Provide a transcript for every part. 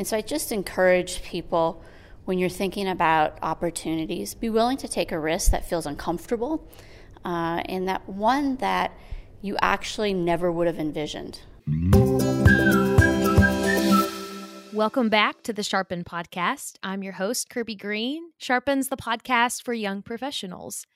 And so I just encourage people when you're thinking about opportunities, be willing to take a risk that feels uncomfortable uh, and that one that you actually never would have envisioned. Welcome back to the Sharpen Podcast. I'm your host, Kirby Green. Sharpen's the podcast for young professionals.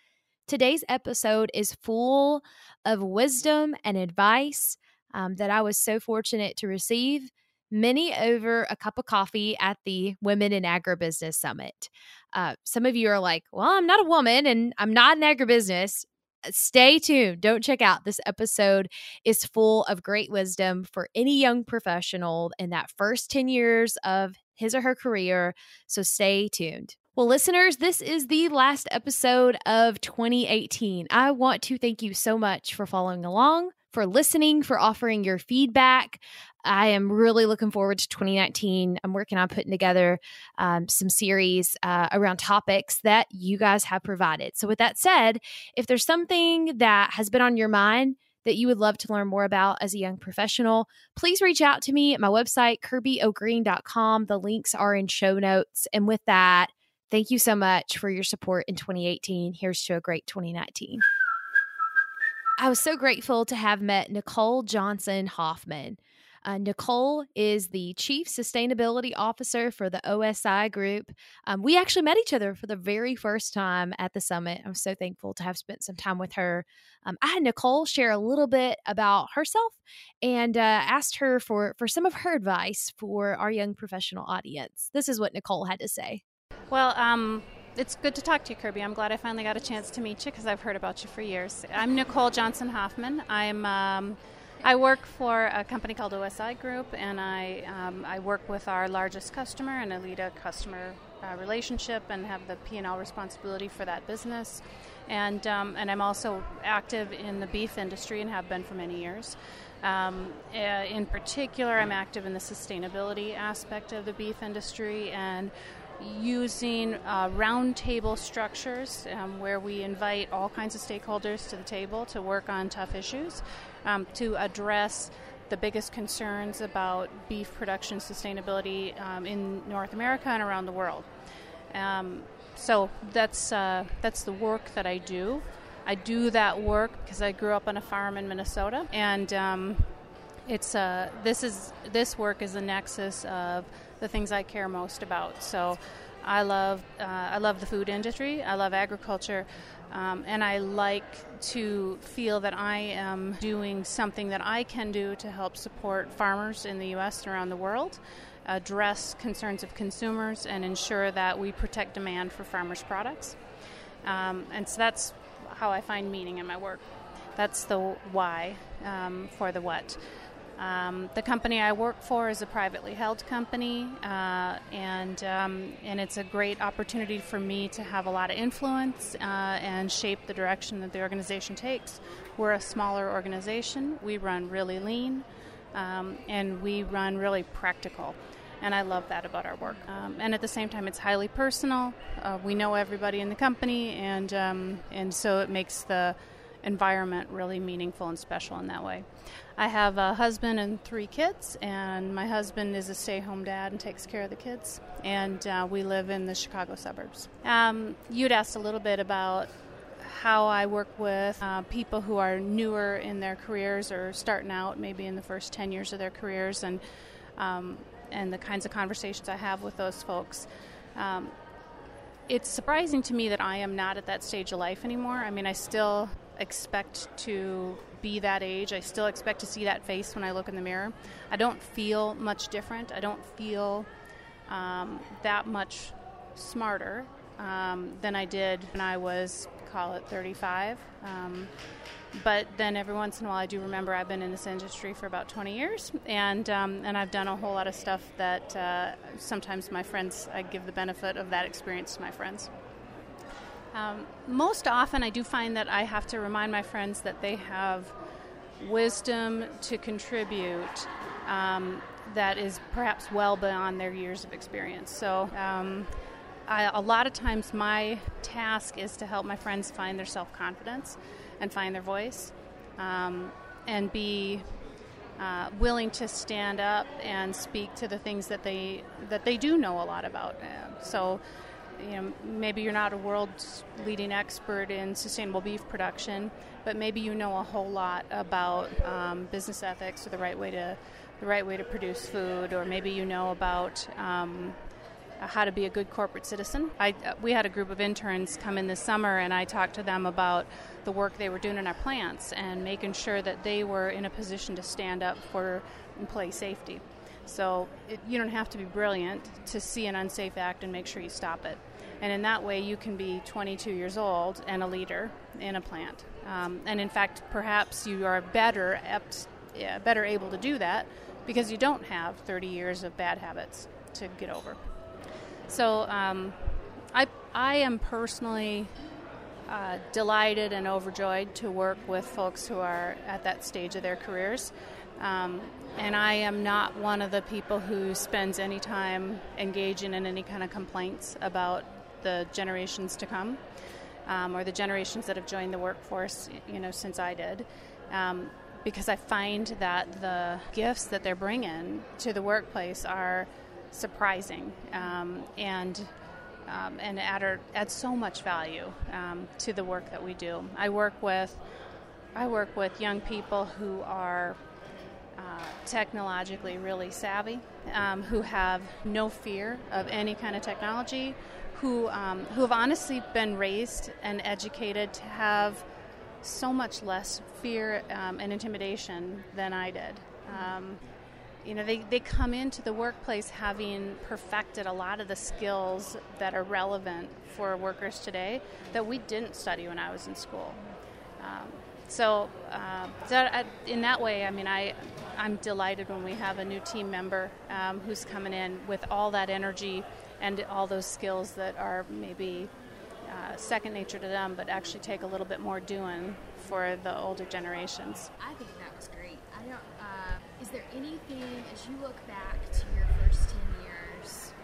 Today's episode is full of wisdom and advice um, that I was so fortunate to receive, many over a cup of coffee at the Women in Agribusiness Summit. Uh, some of you are like, well, I'm not a woman and I'm not in agribusiness. Stay tuned. Don't check out. This episode is full of great wisdom for any young professional in that first 10 years of his or her career. So stay tuned. Well, listeners, this is the last episode of 2018. I want to thank you so much for following along, for listening, for offering your feedback. I am really looking forward to 2019. I'm working on putting together um, some series uh, around topics that you guys have provided. So, with that said, if there's something that has been on your mind, that you would love to learn more about as a young professional, please reach out to me at my website, kirbyogreen.com. The links are in show notes. And with that, Thank you so much for your support in 2018. Here's to a great 2019. I was so grateful to have met Nicole Johnson Hoffman. Uh, Nicole is the Chief Sustainability Officer for the OSI Group. Um, we actually met each other for the very first time at the summit. I'm so thankful to have spent some time with her. Um, I had Nicole share a little bit about herself and uh, asked her for, for some of her advice for our young professional audience. This is what Nicole had to say. Well, um, it's good to talk to you, Kirby. I'm glad I finally got a chance to meet you because I've heard about you for years. I'm Nicole Johnson Hoffman. I'm um, I work for a company called OSI Group, and I um, I work with our largest customer and I lead a customer uh, relationship and have the P&L responsibility for that business. And um, and I'm also active in the beef industry and have been for many years. Um, uh, in particular, I'm active in the sustainability aspect of the beef industry and using uh, roundtable structures um, where we invite all kinds of stakeholders to the table to work on tough issues um, to address the biggest concerns about beef production sustainability um, in North America and around the world. Um, so that's uh, that's the work that I do. I do that work because I grew up on a farm in Minnesota, and um, it's uh, this is this work is a nexus of the things I care most about. So I love uh, I love the food industry. I love agriculture. Um, and I like to feel that I am doing something that I can do to help support farmers in the U.S. and around the world, address concerns of consumers, and ensure that we protect demand for farmers' products. Um, and so that's how I find meaning in my work. That's the why um, for the what. Um, the company I work for is a privately held company, uh, and um, and it's a great opportunity for me to have a lot of influence uh, and shape the direction that the organization takes. We're a smaller organization. We run really lean, um, and we run really practical. And I love that about our work. Um, and at the same time, it's highly personal. Uh, we know everybody in the company, and um, and so it makes the environment really meaningful and special in that way. I have a husband and three kids, and my husband is a stay home dad and takes care of the kids, and uh, we live in the Chicago suburbs. Um, you'd asked a little bit about how I work with uh, people who are newer in their careers or starting out maybe in the first 10 years of their careers and um, and the kinds of conversations I have with those folks. Um, it's surprising to me that I am not at that stage of life anymore. I mean, I still expect to be that age. I still expect to see that face when I look in the mirror. I don't feel much different. I don't feel um, that much smarter um, than I did when I was, call it 35. Um, but then every once in a while, I do remember I've been in this industry for about 20 years, and um, and I've done a whole lot of stuff that uh, sometimes my friends I give the benefit of that experience to my friends. Um, most often, I do find that I have to remind my friends that they have wisdom to contribute um, that is perhaps well beyond their years of experience. So, um, I, a lot of times, my task is to help my friends find their self confidence and find their voice um, and be uh, willing to stand up and speak to the things that they that they do know a lot about. Uh, so, you know, maybe you're not a world's leading expert in sustainable beef production, but maybe you know a whole lot about um, business ethics or the right way to the right way to produce food, or maybe you know about um, how to be a good corporate citizen. I, we had a group of interns come in this summer, and I talked to them about the work they were doing in our plants and making sure that they were in a position to stand up for employee safety. So it, you don't have to be brilliant to see an unsafe act and make sure you stop it. And in that way, you can be 22 years old and a leader in a plant. Um, and in fact, perhaps you are better, apt, yeah, better able to do that because you don't have 30 years of bad habits to get over. So um, I, I am personally uh, delighted and overjoyed to work with folks who are at that stage of their careers. Um, and I am not one of the people who spends any time engaging in any kind of complaints about the generations to come um, or the generations that have joined the workforce, you know, since I did. Um, because I find that the gifts that they're bringing to the workplace are surprising um, and um, and add, add so much value um, to the work that we do. I work with I work with young people who are uh, technologically really savvy, um, who have no fear of any kind of technology, who um, who have honestly been raised and educated to have so much less fear um, and intimidation than I did you know, they, they come into the workplace having perfected a lot of the skills that are relevant for workers today that we didn't study when I was in school. Um, so, uh, in that way, I mean, I, I'm delighted when we have a new team member um, who's coming in with all that energy and all those skills that are maybe uh, second nature to them, but actually take a little bit more doing for the older generations. I think that was great. I don't is there anything, as you look back to your first 10 years,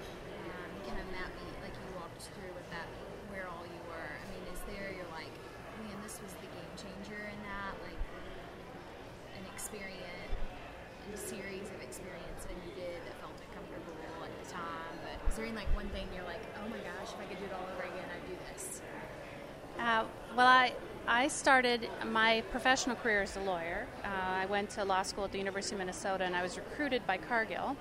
um, kind of map me, like you walked through with that, where all you were? I mean, is there, you're like, man, this was the game changer in that? Like, an experience, a series of experience that you did that felt uncomfortable at the time, but is there any, like, one thing you're like, oh my gosh, if I could do it all over again, I'd do this? Uh, well, I I started my professional career as a lawyer. Uh, I went to law school at the University of Minnesota and I was recruited by Cargill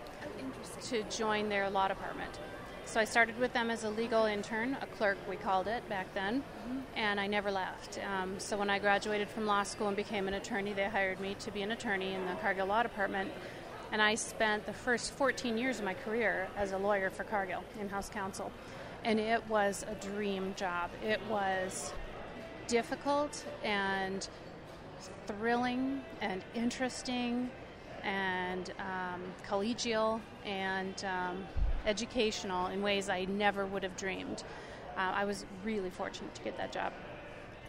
to join their law department. So I started with them as a legal intern, a clerk we called it back then, mm-hmm. and I never left. Um, so when I graduated from law school and became an attorney, they hired me to be an attorney in the Cargill Law Department. And I spent the first 14 years of my career as a lawyer for Cargill, in house counsel. And it was a dream job. It was difficult and thrilling and interesting and um, collegial and um, educational in ways I never would have dreamed. Uh, I was really fortunate to get that job.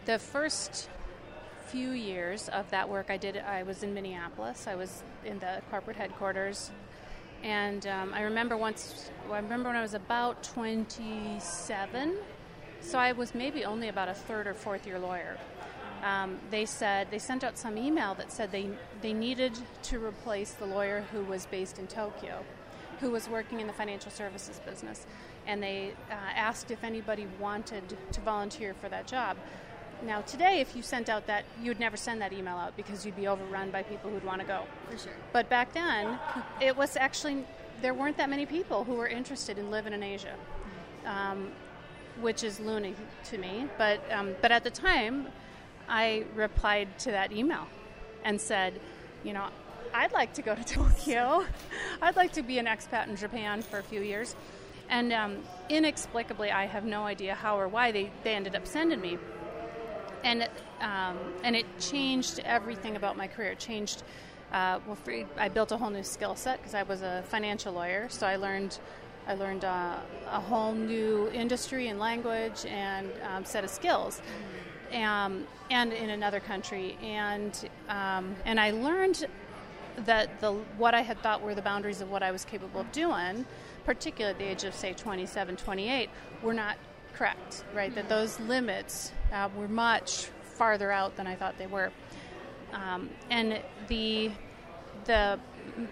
The first few years of that work I did, I was in Minneapolis. I was in the corporate headquarters. And um, I remember once, I remember when I was about 27, so I was maybe only about a third or fourth year lawyer. Um, they said they sent out some email that said they they needed to replace the lawyer who was based in Tokyo, who was working in the financial services business, and they uh, asked if anybody wanted to volunteer for that job. Now today, if you sent out that, you'd never send that email out because you'd be overrun by people who'd want to go. For sure. But back then, it was actually there weren't that many people who were interested in living in Asia. Um, which is loony to me. But um, but at the time, I replied to that email and said, you know, I'd like to go to Tokyo. I'd like to be an expat in Japan for a few years. And um, inexplicably, I have no idea how or why they, they ended up sending me. And um, and it changed everything about my career. It changed. Uh, well, for, I built a whole new skill set because I was a financial lawyer, so I learned I learned uh, a whole new industry and language and um, set of skills. Um, and in another country, and um, and I learned that the what I had thought were the boundaries of what I was capable of doing, particularly at the age of say 27, 28, were not correct. Right, that those limits uh, were much farther out than I thought they were, um, and the the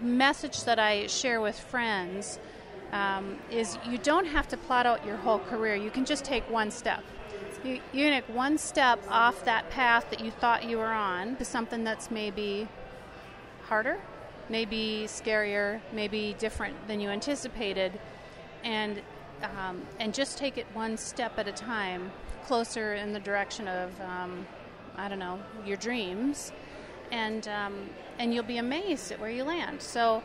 message that I share with friends um, is you don't have to plot out your whole career. You can just take one step. You, you take one step off that path that you thought you were on to something that's maybe harder, maybe scarier, maybe different than you anticipated, and um, and just take it one step at a time, closer in the direction of um, I don't know your dreams, and um, and you'll be amazed at where you land. So.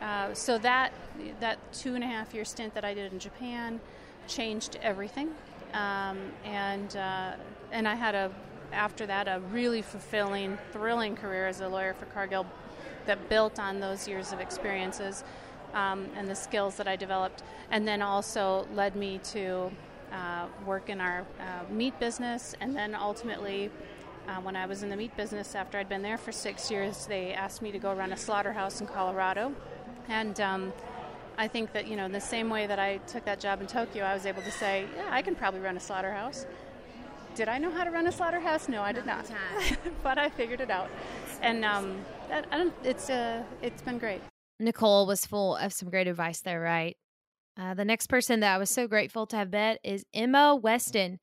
Uh, so that that two and a half year stint that I did in Japan changed everything, um, and uh, and I had a after that a really fulfilling, thrilling career as a lawyer for Cargill that built on those years of experiences um, and the skills that I developed, and then also led me to uh, work in our uh, meat business, and then ultimately. Uh, when I was in the meat business, after I'd been there for six years, they asked me to go run a slaughterhouse in Colorado. And um, I think that, you know, the same way that I took that job in Tokyo, I was able to say, yeah, I can probably run a slaughterhouse. Did I know how to run a slaughterhouse? No, I did not. but I figured it out. And um, it's, uh, it's been great. Nicole was full of some great advice there, right? Uh, the next person that I was so grateful to have met is Emma Weston.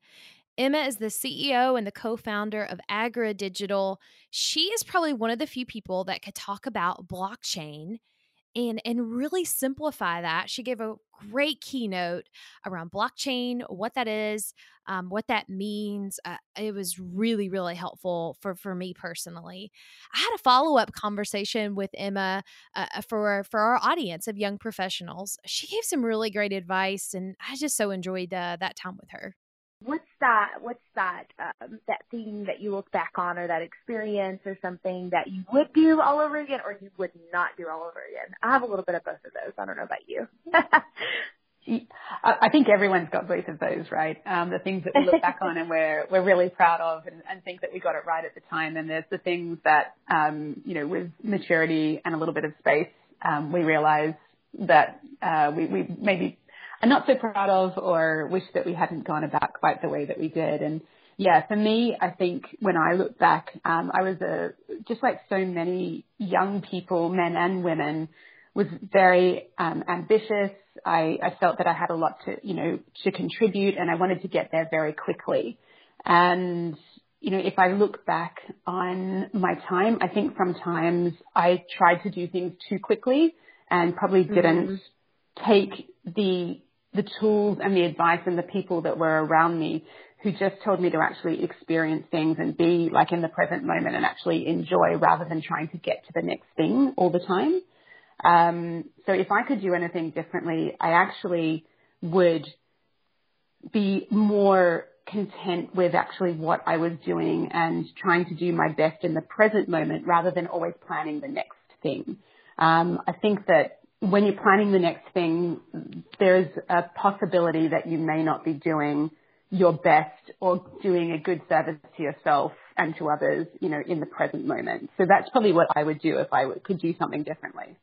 Emma is the CEO and the co founder of AgriDigital. She is probably one of the few people that could talk about blockchain and, and really simplify that. She gave a great keynote around blockchain, what that is, um, what that means. Uh, it was really, really helpful for, for me personally. I had a follow up conversation with Emma uh, uh, for, for our audience of young professionals. She gave some really great advice, and I just so enjoyed uh, that time with her. What's that? What's that? Um, that thing that you look back on, or that experience, or something that you would do all over again, or you would not do all over again? I have a little bit of both of those. I don't know about you. I think everyone's got both of those, right? Um, the things that we look back on and we're we're really proud of, and, and think that we got it right at the time. And there's the things that um, you know, with maturity and a little bit of space, um, we realize that uh, we we maybe are not so proud of, or wish that we hadn't gone about quite the way that we did. And yeah, for me, I think when I look back, um, I was a just like so many young people, men and women, was very um, ambitious. I, I felt that I had a lot to, you know, to contribute, and I wanted to get there very quickly. And you know, if I look back on my time, I think sometimes I tried to do things too quickly and probably didn't mm-hmm. take the the tools and the advice and the people that were around me who just told me to actually experience things and be like in the present moment and actually enjoy rather than trying to get to the next thing all the time. Um, so if I could do anything differently, I actually would be more content with actually what I was doing and trying to do my best in the present moment rather than always planning the next thing. Um, I think that when you're planning the next thing, there's a possibility that you may not be doing your best or doing a good service to yourself and to others, you know, in the present moment. So that's probably what I would do if I could do something differently.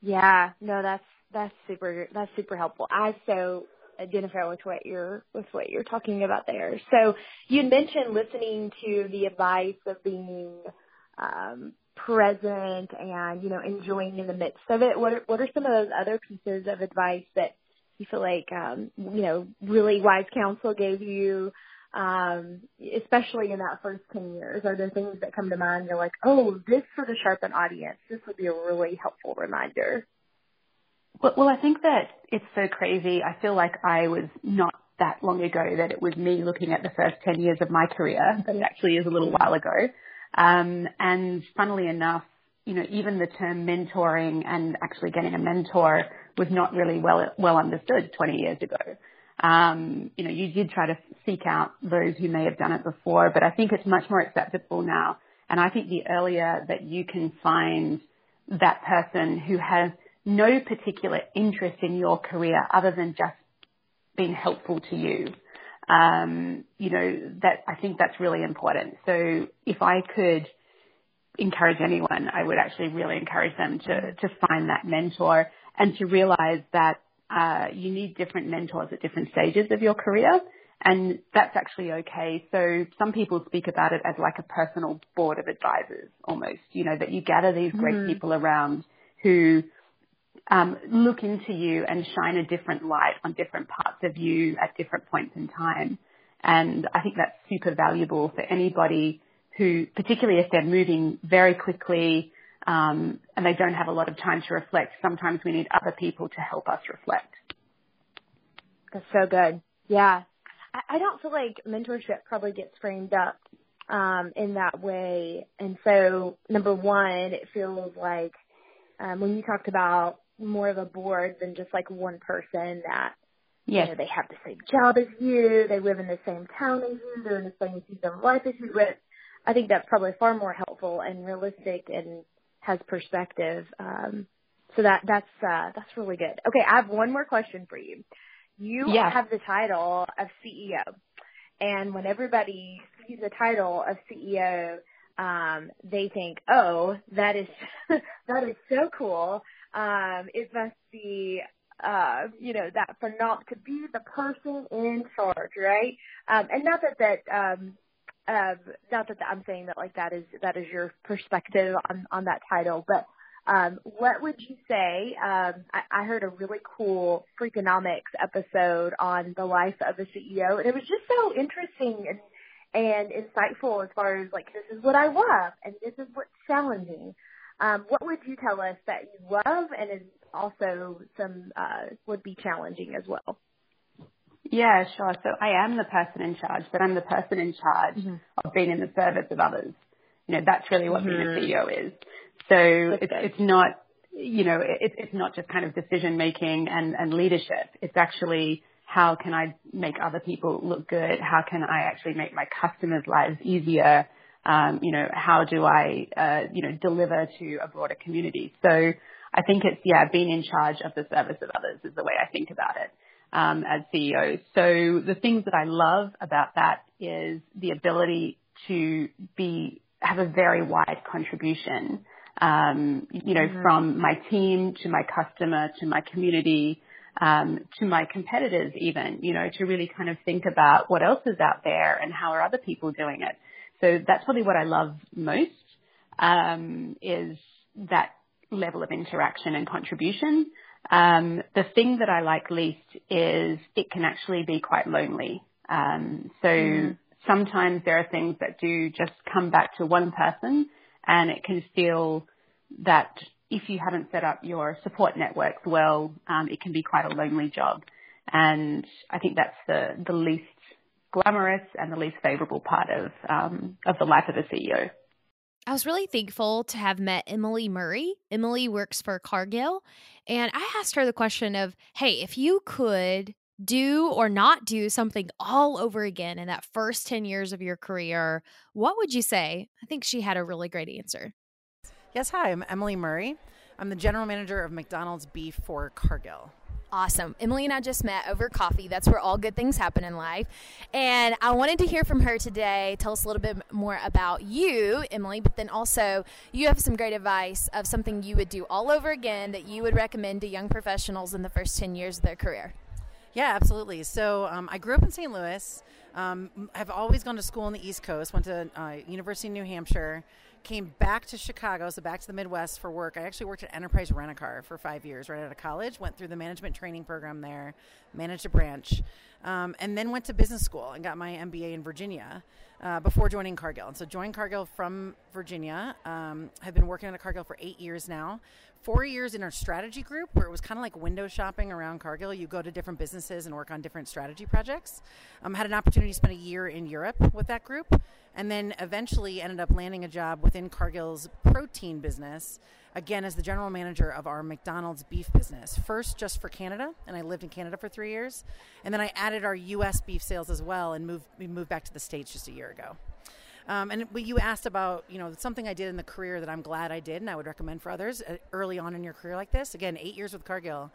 Yeah, no, that's that's super that's super helpful. I so identify with what you're with what you're talking about there. So you mentioned listening to the advice of being um, present and you know enjoying in the midst of it. What are, what are some of those other pieces of advice that you feel like um, you know really wise counsel gave you? um, especially in that first 10 years? Are there things that come to mind? You're like, oh, this for the sharpen audience, this would be a really helpful reminder. Well, well, I think that it's so crazy. I feel like I was not that long ago that it was me looking at the first 10 years of my career, but it actually is a little while ago. Um, and funnily enough, you know, even the term mentoring and actually getting a mentor was not really well, well understood 20 years ago. Um, you know, you did try to seek out those who may have done it before, but I think it's much more acceptable now. And I think the earlier that you can find that person who has no particular interest in your career other than just being helpful to you, um, you know, that I think that's really important. So if I could encourage anyone, I would actually really encourage them to, to find that mentor and to realize that uh, you need different mentors at different stages of your career. And that's actually okay. So some people speak about it as like a personal board of advisors almost, you know, that you gather these great mm-hmm. people around who um, look into you and shine a different light on different parts of you at different points in time. And I think that's super valuable for anybody who, particularly if they're moving very quickly um, and they don't have a lot of time to reflect, sometimes we need other people to help us reflect. That's so good. Yeah. I, I don't feel like mentorship probably gets framed up um, in that way. And so, number one, it feels like um, when you talked about more of a board than just like one person that yes. you know, they have the same job as you, they live in the same town as you, they're in the same season of life as you. But I think that's probably far more helpful and realistic and has perspective. Um, so that that's uh, that's really good. Okay, I have one more question for you. You yeah. have the title of CEO. And when everybody sees the title of CEO, um, they think, oh, that is, that is so cool. Um, it must be, uh, you know, that phenomenal to be the person in charge, right? Um, and not that that, um, uh, not that I'm saying that like that is, that is your perspective on, on that title, but um, what would you say? Um, I, I heard a really cool Freakonomics episode on the life of a CEO, and it was just so interesting and and insightful as far as like this is what I love and this is what's challenging. Um, what would you tell us that you love and is also some uh, would be challenging as well? Yeah, sure. So I am the person in charge, but I'm the person in charge mm-hmm. of being in the service of others. You know, that's really what mm-hmm. being a CEO is. So it's, it's not, you know, it, it's not just kind of decision making and, and leadership. It's actually how can I make other people look good? How can I actually make my customers' lives easier? Um, you know, how do I, uh, you know, deliver to a broader community? So I think it's, yeah, being in charge of the service of others is the way I think about it. Um, as CEO. So the things that I love about that is the ability to be have a very wide contribution um, you know, mm-hmm. from my team to my customer to my community um, to my competitors even, you know, to really kind of think about what else is out there and how are other people doing it. So that's probably what I love most um, is that level of interaction and contribution. Um, the thing that I like least is it can actually be quite lonely. Um, so mm. sometimes there are things that do just come back to one person and it can feel that if you haven't set up your support networks well, um, it can be quite a lonely job. And I think that's the, the least glamorous and the least favorable part of, um, of the life of a CEO. I was really thankful to have met Emily Murray. Emily works for Cargill. And I asked her the question of, hey, if you could do or not do something all over again in that first 10 years of your career, what would you say? I think she had a really great answer. Yes, hi, I'm Emily Murray. I'm the general manager of McDonald's Beef for Cargill. Awesome. Emily and I just met over coffee. That's where all good things happen in life. And I wanted to hear from her today. Tell us a little bit more about you, Emily, but then also you have some great advice of something you would do all over again that you would recommend to young professionals in the first 10 years of their career. Yeah, absolutely. So um, I grew up in St. Louis. Um, I've always gone to school on the East Coast. Went to uh, University of New Hampshire. Came back to Chicago, so back to the Midwest for work. I actually worked at Enterprise Rent a Car for five years right out of college. Went through the management training program there, managed a branch, um, and then went to business school and got my MBA in Virginia uh, before joining Cargill. And so joined Cargill from Virginia. Um, have been working at Cargill for eight years now four years in our strategy group where it was kind of like window shopping around Cargill. You go to different businesses and work on different strategy projects. Um, had an opportunity to spend a year in Europe with that group, and then eventually ended up landing a job within Cargill's protein business. Again, as the general manager of our McDonald's beef business. First, just for Canada, and I lived in Canada for three years, and then I added our U.S. beef sales as well, and moved we moved back to the states just a year ago. Um, and you asked about, you know, something I did in the career that I'm glad I did and I would recommend for others uh, early on in your career like this. Again, eight years with Cargill.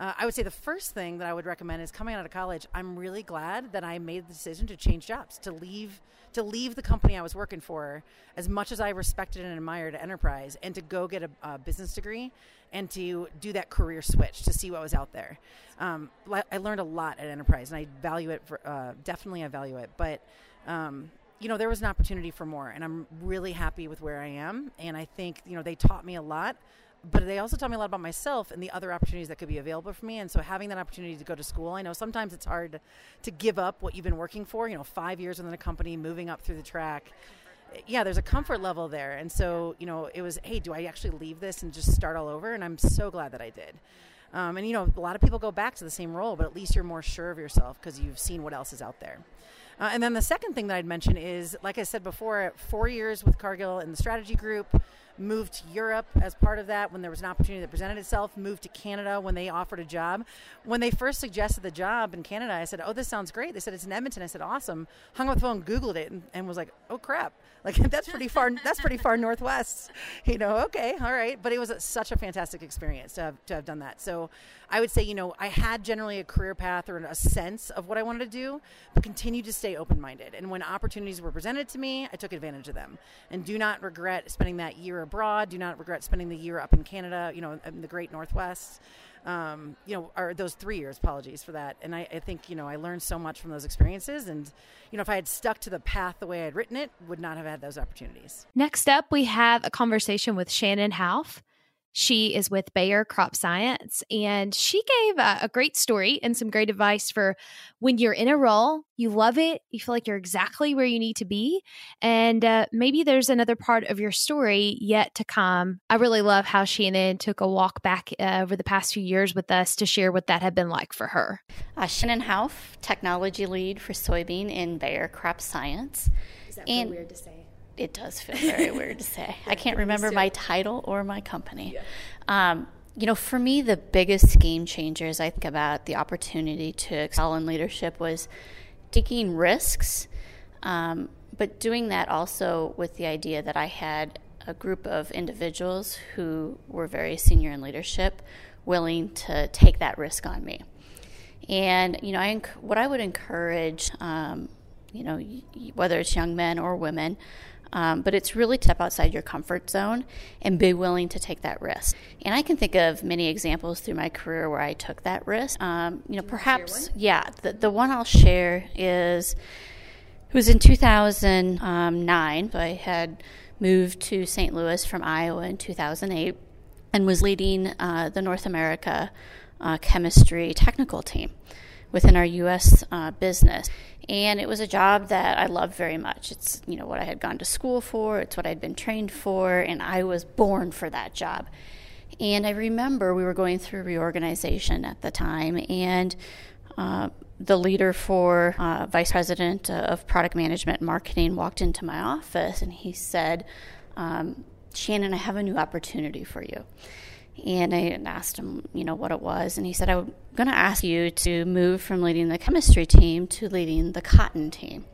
Uh, I would say the first thing that I would recommend is coming out of college. I'm really glad that I made the decision to change jobs, to leave to leave the company I was working for, as much as I respected and admired Enterprise, and to go get a, a business degree and to do that career switch to see what was out there. Um, I learned a lot at Enterprise, and I value it. For, uh, definitely, I value it, but. Um, you know, there was an opportunity for more, and I'm really happy with where I am. And I think, you know, they taught me a lot but they also taught me a lot about myself and the other opportunities that could be available for me. And so having that opportunity to go to school, I know sometimes it's hard to give up what you've been working for. You know, five years within a company, moving up through the track. Yeah, there's a comfort level there. And so, you know, it was, hey, do I actually leave this and just start all over? And I'm so glad that I did. Um, and, you know, a lot of people go back to the same role, but at least you're more sure of yourself because you've seen what else is out there. Uh, and then the second thing that I'd mention is, like I said before, four years with Cargill in the strategy group, moved to Europe as part of that when there was an opportunity that presented itself, moved to Canada when they offered a job. When they first suggested the job in Canada, I said, Oh, this sounds great. They said, It's in Edmonton. I said, Awesome. Hung up the phone, Googled it, and, and was like, Oh, crap. Like, that's pretty far, that's pretty far northwest. You know, okay, all right. But it was a, such a fantastic experience to have, to have done that. So I would say, you know, I had generally a career path or a sense of what I wanted to do, but continued to stay open minded. And when opportunities were presented to me, I took advantage of them. And do not regret spending that year abroad. Do not regret spending the year up in Canada, you know, in the great Northwest. Um, you know, or those three years, apologies for that. And I, I, think, you know, I learned so much from those experiences. And, you know, if I had stuck to the path the way I had written it, would not have had those opportunities. Next up, we have a conversation with Shannon Houff. She is with Bayer Crop Science, and she gave a, a, great story and some great advice for when you're in a role, you love it, you feel like you're exactly where you need to be, and uh, maybe there's another part of your story yet to come. I really love how she Shannon took a walk back uh, over the past few years with us to share what that had been like for her. Uh, Shannon Houff, technology lead for soybean in Bayer Crop Science. Is that and, weird to say? It does feel very weird to say. I can't remember my title or my company. Yeah. Um, you know, for me, the biggest game changers I think about the opportunity to excel in leadership was taking risks, um, but doing that also with the idea that I had a group of individuals who were very senior in leadership willing to take that risk on me. And, you know, I, what I would encourage, um, you know, whether it's young men or women, um, but it's really step outside your comfort zone and be willing to take that risk. And I can think of many examples through my career where I took that risk. Um, you know, perhaps, yeah, the, the one I'll share is it was in 2009. I had moved to St. Louis from Iowa in 2008 and was leading uh, the North America uh, chemistry technical team within our U.S. Uh, business. And it was a job that I loved very much. It's you know what I had gone to school for. It's what I'd been trained for, and I was born for that job. And I remember we were going through reorganization at the time, and uh, the leader for uh, vice president of product management and marketing walked into my office, and he said, um, "Shannon, I have a new opportunity for you." And I asked him, you know, what it was. And he said, I'm going to ask you to move from leading the chemistry team to leading the cotton team.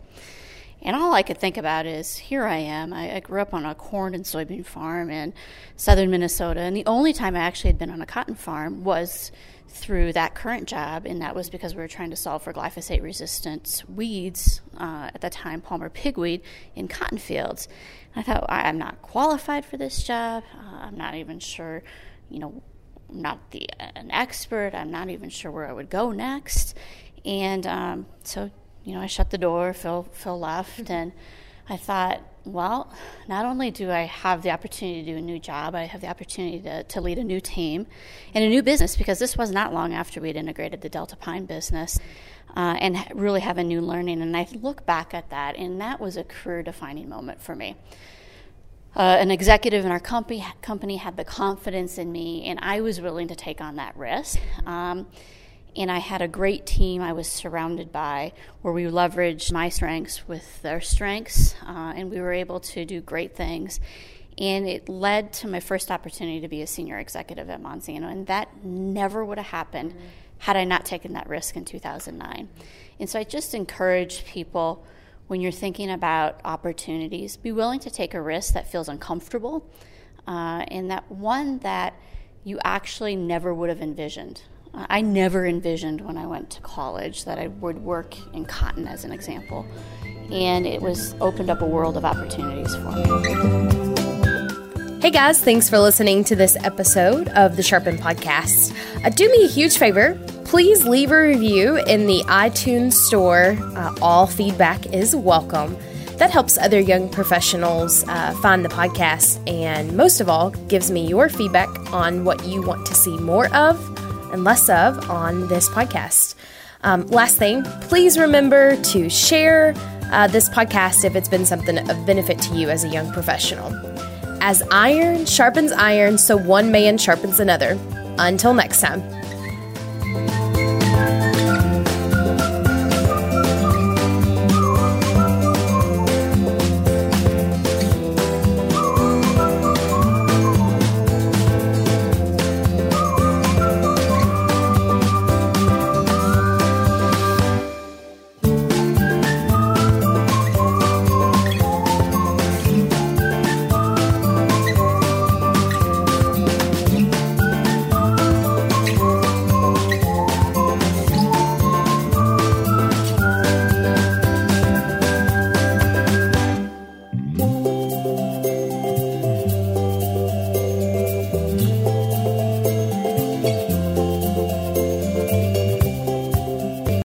And all I could think about is here I am. I, I, grew up on a corn and soybean farm in southern Minnesota. And the only time I actually had been on a cotton farm was through that current job. And that was because we were trying to solve for glyphosate resistant weeds, uh, at the time, Palmer pigweed, in cotton fields. And I thought, I'm not qualified for this job. Uh, I'm not even sure you know, I'm not the an expert. I'm not even sure where I would go next. And um, so, you know, I shut the door. Phil Phil left, and I thought, well, not only do I have the opportunity to do a new job, I have the opportunity to, to lead a new team and a new business because this was not long after we'd integrated the Delta Pine business. Uh, and really have a new learning. And I look back at that, and that was a career defining moment for me uh, an executive in our company, company had the confidence in me, and I was willing to take on that risk. Um, and I had a great team I was surrounded by where we leveraged my strengths with their strengths, uh, and we were able to do great things. And it led to my first opportunity to be a senior executive at Monsanto, and that never would have happened had I not taken that risk in 2009. And so I just encourage people when you're thinking about opportunities, be willing to take a risk that feels uncomfortable uh, and that one that you actually never would have envisioned. I never envisioned when I went to college that I would work in cotton, as an example. And it was opened up a world of opportunities for me. Hey guys, thanks for listening to this episode of the Sharpen Podcast. Uh, do me a huge favor. Please leave a review in the iTunes store. Uh, all feedback is welcome. That helps other young professionals uh, find the podcast, and most of all, gives me your feedback on what you want to see more of and less of on this podcast. Um, last thing, please remember to share uh, this podcast if it's been something of benefit to you as a young professional. As iron sharpens iron, so one man sharpens another. Until next time.